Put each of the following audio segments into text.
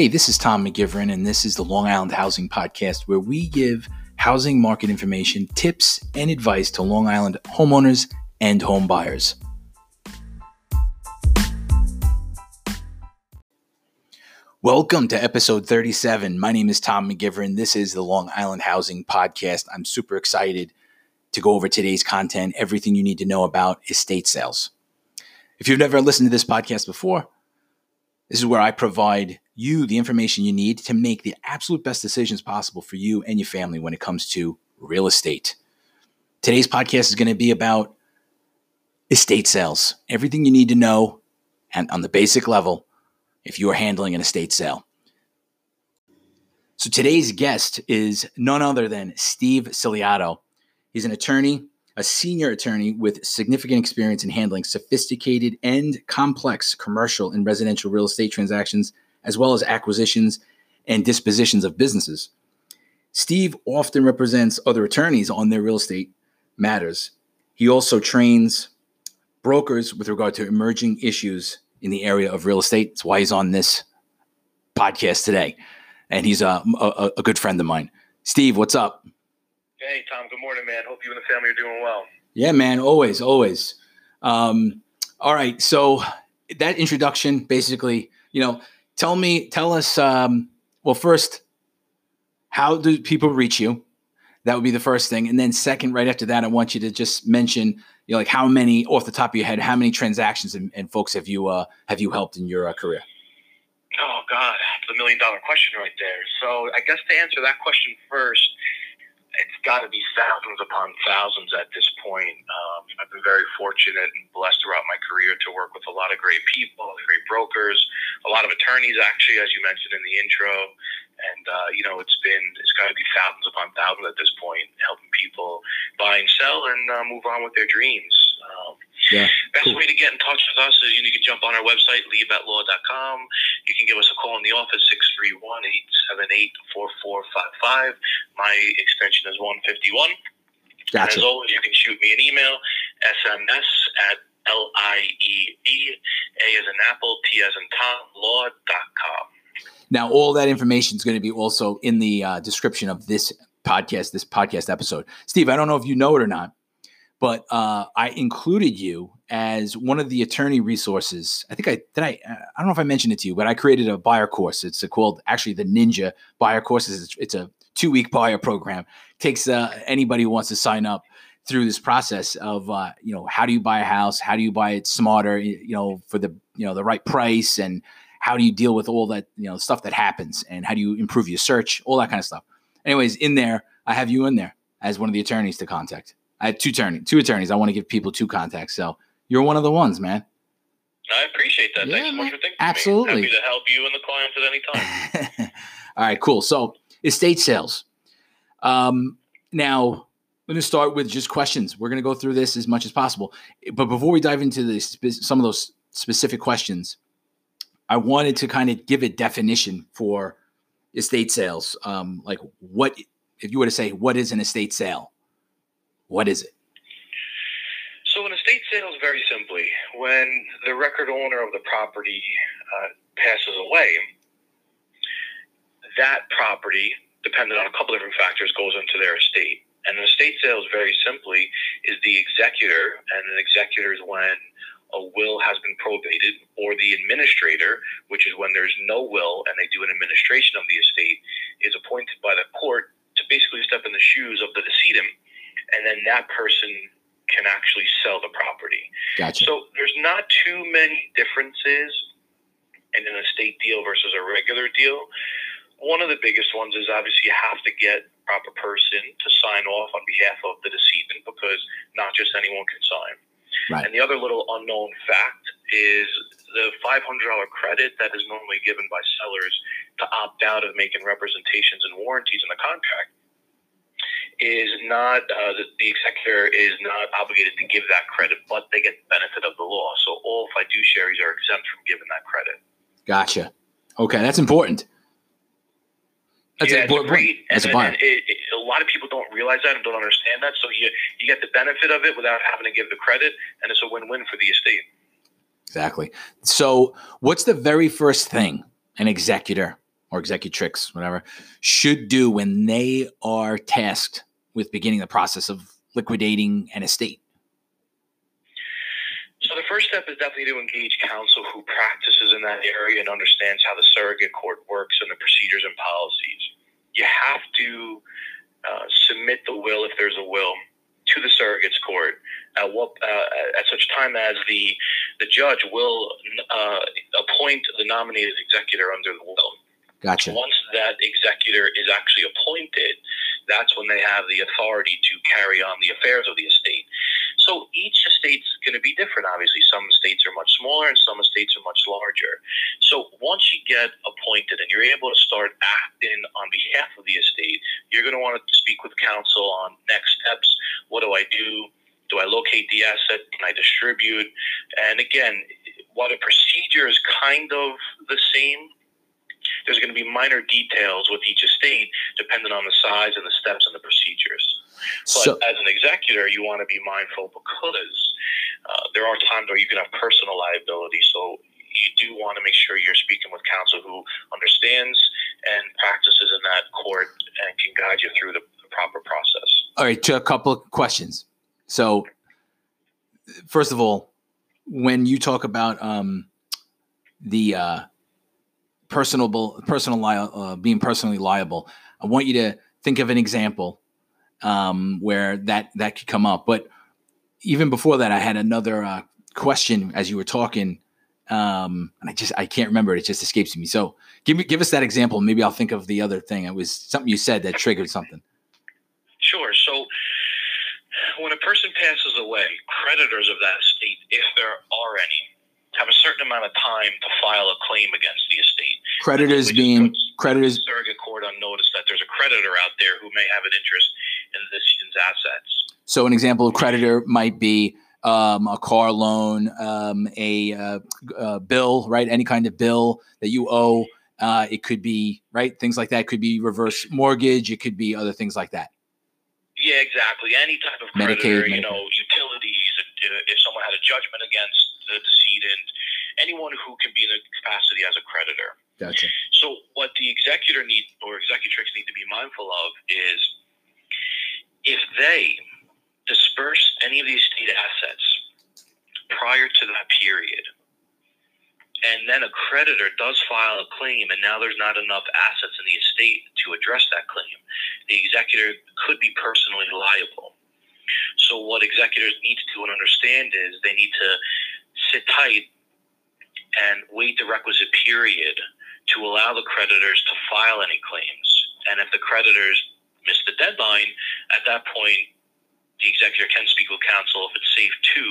Hey, this is Tom McGivern, and this is the Long Island Housing Podcast, where we give housing market information, tips, and advice to Long Island homeowners and home buyers. Welcome to episode 37. My name is Tom McGivern. This is the Long Island Housing Podcast. I'm super excited to go over today's content, everything you need to know about estate sales. If you've never listened to this podcast before, this is where I provide you the information you need to make the absolute best decisions possible for you and your family when it comes to real estate. Today's podcast is going to be about estate sales, everything you need to know and on the basic level if you are handling an estate sale. So today's guest is none other than Steve Ciliato. He's an attorney, a senior attorney with significant experience in handling sophisticated and complex commercial and residential real estate transactions as well as acquisitions and dispositions of businesses. Steve often represents other attorneys on their real estate matters. He also trains brokers with regard to emerging issues in the area of real estate. That's why he's on this podcast today. And he's a, a, a good friend of mine. Steve, what's up? Hey, Tom. Good morning, man. Hope you and the family are doing well. Yeah, man. Always, always. Um, all right. So that introduction, basically, you know, tell me, tell us. Um, well, first, how do people reach you? That would be the first thing, and then second, right after that, I want you to just mention, you know, like how many off the top of your head, how many transactions and, and folks have you uh, have you helped in your uh, career? Oh God, the million dollar question right there. So I guess to answer that question first, it's got to be thousands upon thousands at this point. Um, been very fortunate and blessed throughout my career to work with a lot of great people, great brokers, a lot of attorneys, actually, as you mentioned in the intro. And uh, you know, it's been it's got to be thousands upon thousands at this point, helping people buy and sell and uh, move on with their dreams. Um, yeah, best cool. way to get in touch with us is you, know, you can jump on our website, liebatlaw.com. You can give us a call in the office, 631-878-4455. My extension is 151. Gotcha. And as always, you can shoot me an email, sms at L-I-E-E, A as in apple, T as in Tom, law.com. Now, all that information is going to be also in the uh, description of this podcast, this podcast episode. Steve, I don't know if you know it or not, but uh, I included you as one of the attorney resources. I think I did. I I don't know if I mentioned it to you, but I created a buyer course. It's called actually the Ninja Buyer Courses. It's, it's a two week buyer program. Takes uh, anybody who wants to sign up through this process of uh, you know how do you buy a house, how do you buy it smarter, you know for the you know the right price, and how do you deal with all that you know stuff that happens, and how do you improve your search, all that kind of stuff. Anyways, in there, I have you in there as one of the attorneys to contact. I have two attorney, two attorneys. I want to give people two contacts. So you're one of the ones, man. I appreciate that. Yeah, Thanks so much for thinking. Absolutely. Happy to help you and the clients at any time. All right, cool. So estate sales. Um, now, Going to start with just questions. We're going to go through this as much as possible. But before we dive into this, some of those specific questions, I wanted to kind of give a definition for estate sales. Um, like, what, if you were to say, what is an estate sale? What is it? So, an estate sale is very simply when the record owner of the property uh, passes away, that property, dependent on a couple different factors, goes into their estate. And an estate sale is very simply is the executor, and an executor is when a will has been probated, or the administrator, which is when there's no will and they do an administration of the estate, is appointed by the court to basically step in the shoes of the decedent and then that person can actually sell the property. Gotcha. So there's not too many differences in an estate deal versus a regular deal. One of the biggest ones is obviously you have to get proper person to sign off on behalf of the decedent because not just anyone can sign. Right. And the other little unknown fact is the $500 credit that is normally given by sellers to opt out of making representations and warranties in the contract is not uh, the, the, executor is not obligated to give that credit, but they get the benefit of the law. So all fiduciaries are exempt from giving that credit. Gotcha. Okay, that's important. That's yeah, a, great. That's and, a, and it, it, a lot of people don't realize that and don't understand that. So you you get the benefit of it without having to give the credit, and it's a win-win for the estate. Exactly. So, what's the very first thing an executor or executrix, whatever, should do when they are tasked with beginning the process of liquidating an estate? So the first step is definitely to engage counsel who practices in that area and understands how the surrogate court works and the procedures and policies. You have to uh, submit the will if there's a will to the surrogates court at what uh, at such time as the the judge will uh, appoint the nominated executor under the will. Gotcha. Once that executor is actually appointed, that's when they have the authority to carry on the affairs of the estate. So each estate's going to be different. Obviously, some estates are much smaller and some estates are much larger. So once you get appointed and you're able to start acting on behalf of the estate, you're going to want to speak with counsel on next steps. What do I do? Do I locate the asset? Can I distribute? And again, while the procedure is kind of the same, there's going to be minor details with each estate depending on the size and the steps and the procedures. But so, as an executor, you want to be mindful because uh, there are times where you can have personal liability. So you do want to make sure you're speaking with counsel who understands and practices in that court and can guide you through the, the proper process. All right, to a couple of questions. So, first of all, when you talk about um, the uh, personable, personal li- uh, being personally liable. I want you to think of an example um, where that that could come up. But even before that, I had another uh, question as you were talking, um, and I just I can't remember. It It just escapes me. So give me give us that example. Maybe I'll think of the other thing. It was something you said that triggered something. Sure. So when a person passes away, creditors of that estate, if there are any, have a certain amount of time to file a claim against the estate. Creditors being creditors surrogate court on notice that there's a creditor out there who may have an interest in decedent's assets. So an example of creditor might be um, a car loan, um, a uh, uh, bill, right? Any kind of bill that you owe. Uh, it could be right things like that. It could be reverse mortgage. It could be other things like that. Yeah, exactly. Any type of creditor, Medicaid, you know, utilities. If someone had a judgment against the decedent, anyone who can be in a capacity as a creditor. Gotcha. So what the executor need or executrix need to be mindful of is if they disperse any of these state assets prior to that period, and then a creditor does file a claim, and now there's not enough assets in the estate to address that claim, the executor could be personally liable. So, what executors need to do and understand is they need to sit tight and wait the requisite period to allow the creditors to file any claims. And if the creditors miss the deadline, at that point, the executor can speak with counsel if it's safe to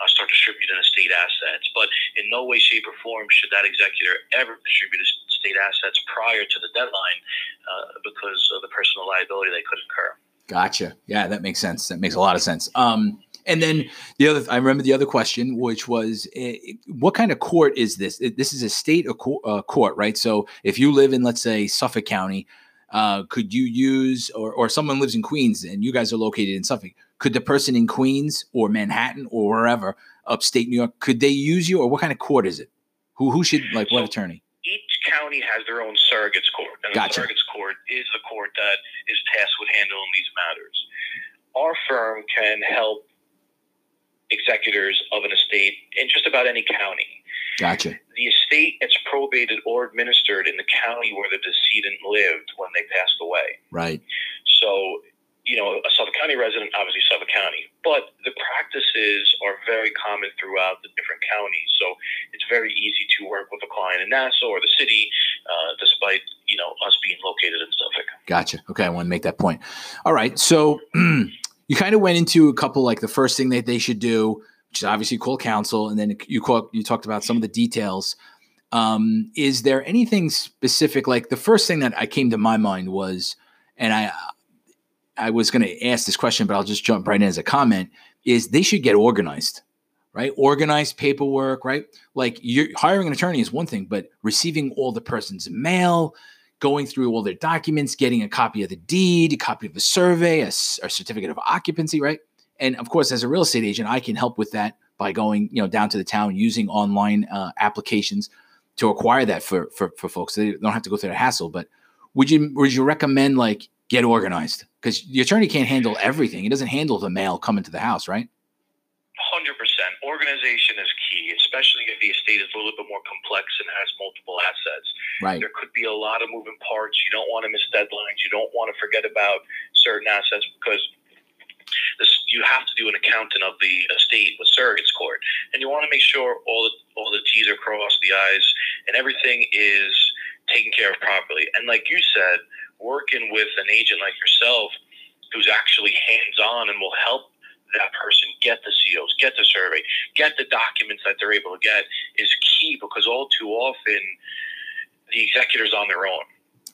uh, start distributing estate assets. But in no way, shape, or form should that executor ever distribute estate assets prior to the deadline uh, because of the personal liability they could incur. Gotcha. Yeah, that makes sense. That makes a lot of sense. Um, and then the other, I remember the other question, which was, uh, what kind of court is this? This is a state uh, court, right? So if you live in, let's say, Suffolk County, uh, could you use, or, or someone lives in Queens and you guys are located in Suffolk, could the person in Queens or Manhattan or wherever, upstate New York, could they use you, or what kind of court is it? Who who should like what attorney? Each county has their own surrogates court, and gotcha. the surrogates court is the court that is tasked with handling these matters. Our firm can help executors of an estate in just about any county. Gotcha. The estate gets probated or administered in the county where the decedent lived when they passed away. Right. So, you know, a Suffolk County resident, obviously Suffolk County, but the practices are very common throughout the different counties. So it's very easy to work with a client in Nassau or the city, uh, despite, you know, us being located in Suffolk. Gotcha. Okay. I want to make that point. All right. So, you kind of went into a couple like the first thing that they should do, which is obviously call counsel, and then you call, you talked about some of the details. Um, is there anything specific? Like the first thing that I came to my mind was, and I I was going to ask this question, but I'll just jump right in as a comment. Is they should get organized, right? Organized paperwork, right? Like you're hiring an attorney is one thing, but receiving all the person's mail, going through all their documents, getting a copy of the deed, a copy of the survey, a, a certificate of occupancy, right? And of course, as a real estate agent, I can help with that by going, you know, down to the town using online uh, applications. to acquire that for for for folks. They don't have to go through the hassle. But would you would you recommend like get organized because the attorney can't handle everything. He doesn't handle the mail coming to the house, right? Hundred percent. Organization is key, especially if the estate is a little bit more complex and has multiple assets. Right. There could be a lot of moving parts. You don't want to miss deadlines. You don't want to forget about certain assets because this, you have to do an accounting of the estate with surrogates court, and you want to make sure all the all the T's are crossed, the I's, and everything is taken care of properly. And like you said, working with an agent like yourself who's actually hands on and will help that person get the COs, get the survey, get the documents that they're able to get is key because all too often the executor's on their own.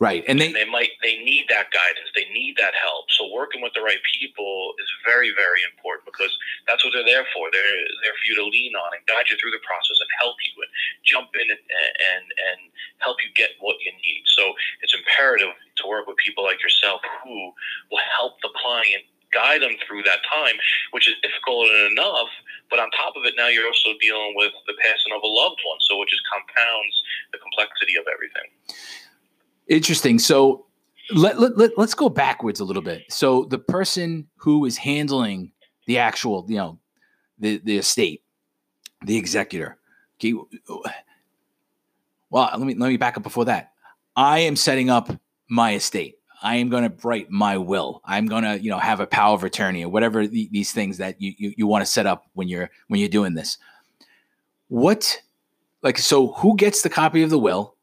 Right. And they, And they might they need that guidance. They need that help. So working with the right people is very, very important because that's what they're there for. They're there for you to lean on and guide you through the process and help you and jump in and and, and help you get what you need. So it's imperative to work with people like yourself who will help the client guide them through that time, which is difficult enough. But on top of it, now you're also dealing with the passing of a loved one, so it just compounds the complexity of everything. Interesting. So let, let, let, us go backwards a little bit. So the person who is handling the actual, you know, the, the estate, the executor. Okay. Well, let me let me back up before that. I am setting up my estate. I am going to write my will. I'm going to, you know, have a power of attorney or whatever the, these things that you, you you want to set up when you're when you're doing this. What, like, so who gets the copy of the will?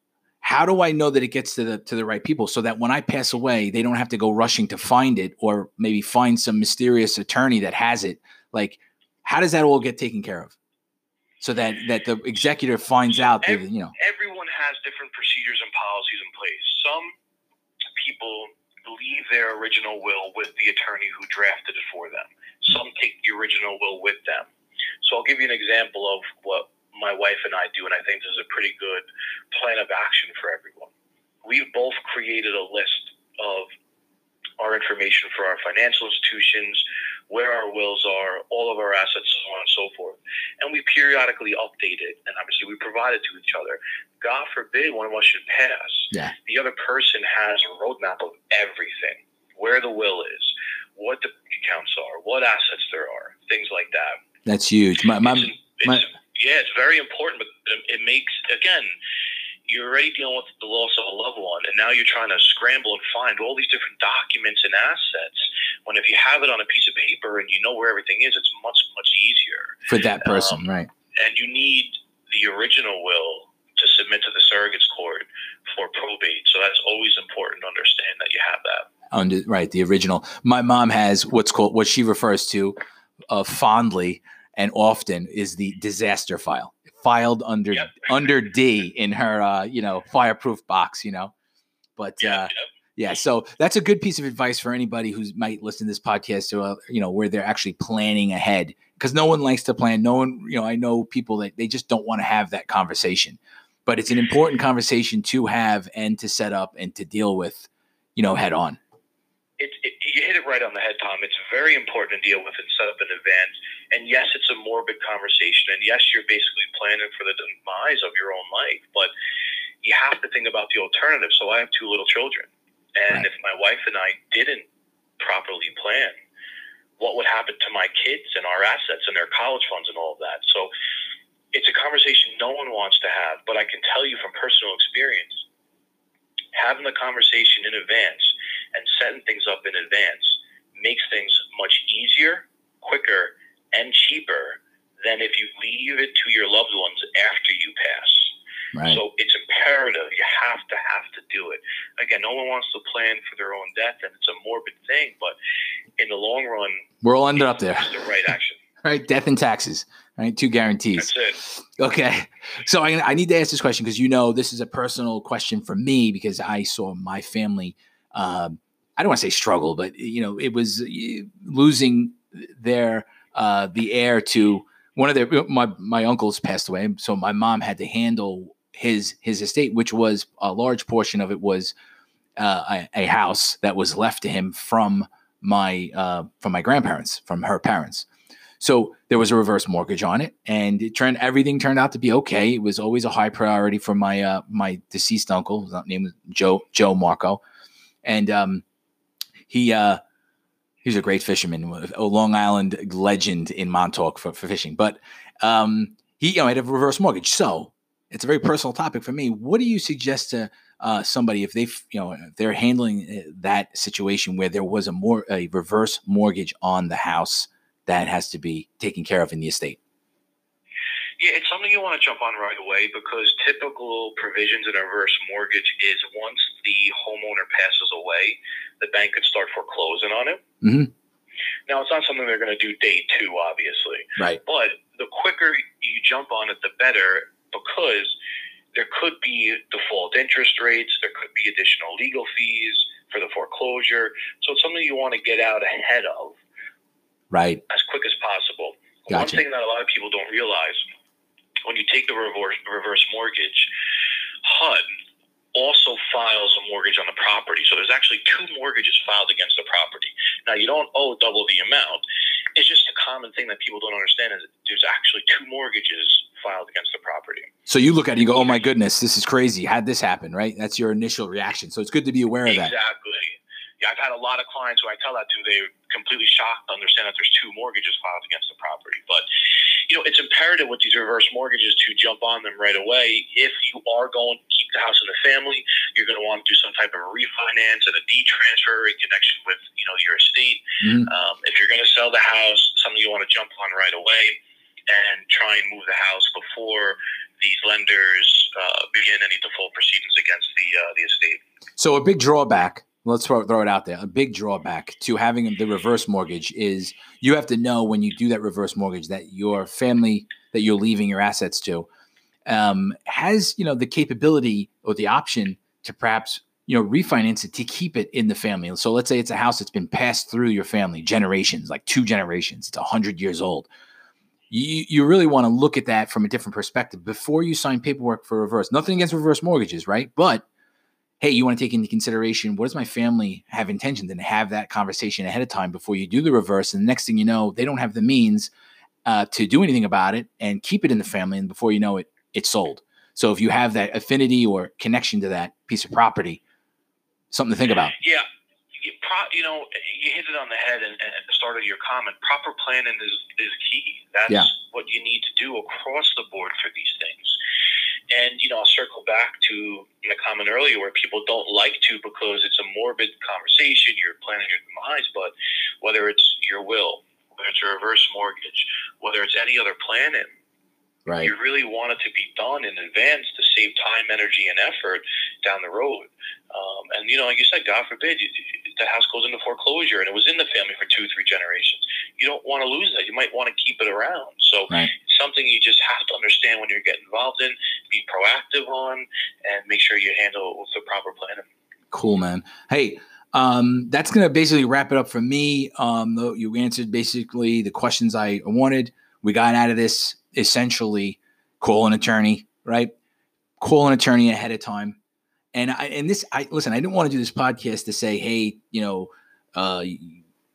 how do I know that it gets to the to the right people so that when I pass away, they don't have to go rushing to find it or maybe find some mysterious attorney that has it? Like, how does that all get taken care of? So that that the executor finds out that you know everyone has different procedures and policies in place. Some people leave their original will with the attorney who drafted it for them. Some take the original will with them. So I'll give you an example of what my wife and I do, and I think this is a pretty good plan of action for everyone. We've both created a list of our information for our financial institutions, where our wills are, all of our assets, so on and so forth. And we periodically update it, and obviously we provide it to each other. God forbid one of us should pass. Yeah. The other person has a roadmap of everything, where the will is, what the accounts are, what assets there are, things like that. That's huge. My, my, It's- it's- my- yeah, it's very important, but it makes again, you're already dealing with the loss of a loved one, and now you're trying to scramble and find all these different documents and assets. When if you have it on a piece of paper and you know where everything is, it's much much easier. for that person, Um, right? And you need the original will to submit to the surrogates court for probate. So that's always important to understand that you have that. Under right, the original. My mom has what's called what she refers to uh, fondly and often is the disaster file filed under Yep. under D in her uh, you know fireproof box, you know. But Yeah, uh, yeah, so that's a good piece of advice for anybody who might listen to this podcast to uh, you know where they're actually planning ahead because no one likes to plan. No one, you know, I know people that they just don't want to have that conversation, but it's an important conversation to have and to set up and to deal with, you know, head on. it, it, you hit it right on the head, Tom. It's very important to deal with and set up in advance. And yes, it's a morbid conversation. And yes, you're basically planning for the demise of your own life. But you have to think about the alternative. So I have two little children. And Right. if my wife and I didn't properly plan, what would happen to my kids and our assets and their college funds and all of that? So it's a conversation no one wants to have. But I can tell you from personal experience, having the conversation in advance and setting things up in advance makes things much easier, quicker, and cheaper than if you leave it to your loved ones after you pass. Right. So it's imperative. You have to have to do it. Again, no one wants to plan for their own death, and it's a morbid thing. But in the long run, We're all ended up there, the right action. right? Death and taxes, right? Two guarantees. That's it. Okay. So I, I need to ask this question because you know this is a personal question for me because I saw my family. Um, I don't want to say struggle, but you know it was uh, losing their uh, the heir to one of their my my uncles passed away, so my mom had to handle his his estate, which was a large portion of it was uh, a, a house that was left to him from my uh, from my grandparents, from her parents. So there was a reverse mortgage on it, and it turned everything turned out to be okay. It was always a high priority for my uh, my deceased uncle. His name was Joe Joe Marco, and um, he uh, he's a great fisherman, a Long Island legend in Montauk for, for fishing. But um, he you know had a reverse mortgage, so it's a very personal topic for me. What do you suggest to uh, somebody if they you know they're handling uh, that situation where there was a more a reverse mortgage on the house? that has to be taken care of in the estate? Yeah, it's something you want to jump on right away because typical provisions in a reverse mortgage is once the homeowner passes away, the bank could start foreclosing on it. Mm-hmm. Now, it's not something they're going to do day two, obviously. Right. But the quicker you jump on it, the better because there could be default interest rates, there could be additional legal fees for the foreclosure. So it's something you want to get out ahead of right as quick as possible. Gotcha. One thing that a lot of people don't realize when you take the reverse reverse mortgage, HUD also files a mortgage on the property. So there's actually two mortgages filed against the property. Now you don't owe double the amount. It's just a common thing that people don't understand is there's actually two mortgages filed against the property. So you look at it, you go, "Oh my goodness, this is crazy! Had this happen?" Right? That's your initial reaction. So it's good to be aware of that. Exactly yeah, I've had a lot of clients who I tell that to, they're completely shocked to understand that there's two mortgages filed against the property. But, you know, it's imperative with these reverse mortgages to jump on them right away. If you are going to keep the house in the family, you're going to want to do some type of refinance and a deed transfer in connection with, you know, your estate. Mm-hmm. Um, if you're going to sell the house, something you want to jump on right away and try and move the house before these lenders uh, begin any default proceedings against the uh, the estate. So a big drawback let's throw, throw it out there. A big drawback to having the reverse mortgage is you have to know when you do that reverse mortgage that your family that you're leaving your assets to um, has you know the capability or the option to perhaps you know refinance it to keep it in the family. So let's say it's a house that's been passed through your family generations, like two generations. It's hundred years old. You, you really want to look at that from a different perspective before you sign paperwork for reverse. Nothing against reverse mortgages, right? But hey, you want to take into consideration what does my family have intentions and have that conversation ahead of time before you do the reverse. And the next thing you know, they don't have the means uh, to do anything about it and keep it in the family. And before you know it, it's sold. So if you have that affinity or connection to that piece of property, something to think about. Yeah. You, pro- you know, you hit it on the head and, at the start of your comment. Proper planning is, is key. That's yeah. what you need to do across the board for these things. And, you know, I'll circle back to the comment earlier where people don't like to because it's a morbid conversation, you're planning your demise, but whether it's your will, whether it's a reverse mortgage, whether it's any other planning, Right. You really want it to be done in advance to save time, energy, and effort down the road. Um, and you know, like you said, God forbid you, the house goes into foreclosure and it was in the family for two, three generations. You don't want to lose that. You might want to keep it around. So right. something you just have to understand when you're getting involved in, be proactive on, and make sure you handle it with the proper planning. Cool, man. Hey. Um, that's going to basically wrap it up for me. Um, you answered basically the questions I wanted. We got out of this essentially call an attorney, right? Call an attorney ahead of time. And I and this I listen, I didn't want to do this podcast to say, hey, you know, uh,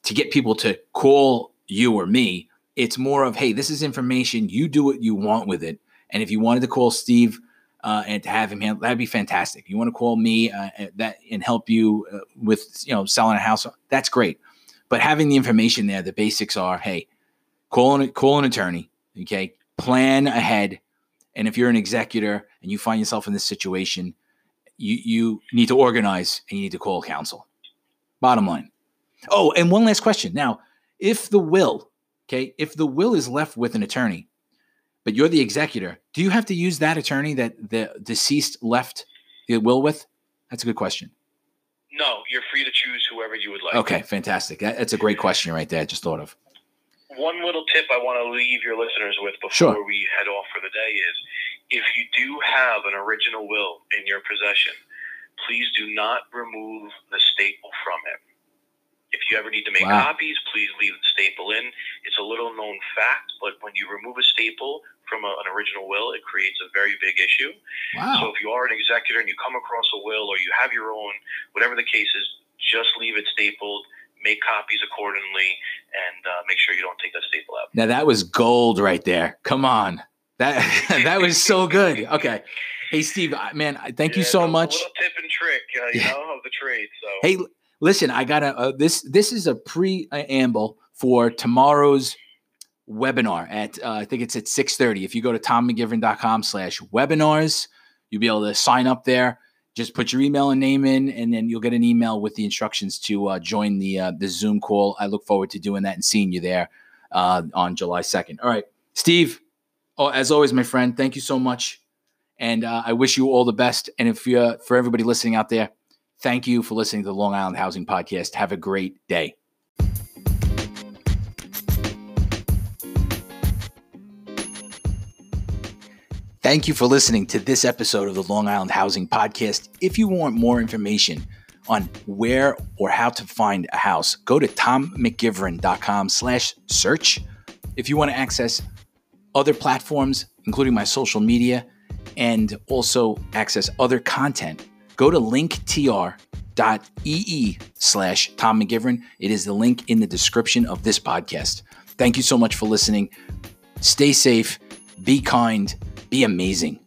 to get people to call you or me. It's more of, hey, this is information. You do what you want with it. And if you wanted to call Steve uh, and to have him handle, that'd be fantastic. If you want to call me uh, that and help you uh, with, you know, selling a house, that's great. But having the information there, the basics are, hey, call an, call an attorney. Okay, plan ahead. And if you're an executor and you find yourself in this situation, you you need to organize and you need to call counsel. Bottom line. Oh, and one last question. Now, if the will, okay, if the will is left with an attorney, but you're the executor, do you have to use that attorney that the deceased left the will with? That's a good question. No, you're free to choose whoever you would like. Okay, fantastic. That, that's a great question right there. I just thought of one little tip I want to leave your listeners with before sure. we head off for the day is if you do have an original will in your possession, please do not remove the staple from it. If you ever need to make wow. copies, please leave the staple in. It's a little known fact, but when you remove a staple from a, an original will, it creates a very big issue. Wow. So if you are an executor and you come across a will or you have your own, whatever the case is, just leave it stapled make copies accordingly, and uh, make sure you don't take that staple out. Now that was gold right there. Come on, that that was so good. Okay, hey Steve, man, thank yeah, you so much. little tip and trick, uh, you know, of the trade. So hey, listen, I got a uh, this. This is a preamble for tomorrow's webinar at uh, I think it's at 6:30. If you go to tommcgivern.com slash webinars, you'll be able to sign up there. Just put your email and name in, and then you'll get an email with the instructions to uh, join the uh, the Zoom call. I look forward to doing that and seeing you there uh, on July 2nd. All right, Steve. Oh, as always, my friend, thank you so much, and uh, I wish you all the best. And if you, for everybody listening out there, thank you for listening to the Long Island Housing Podcast. Have a great day. Thank you for listening to this episode of the Long Island Housing Podcast. If you want more information on where or how to find a house, go to tommcgivern.com slash search. If you want to access other platforms, including my social media, and also access other content, go to linktr.ee slash Tom McGivern. It is the link in the description of this podcast. Thank you so much for listening. Stay safe, be kind, be amazing.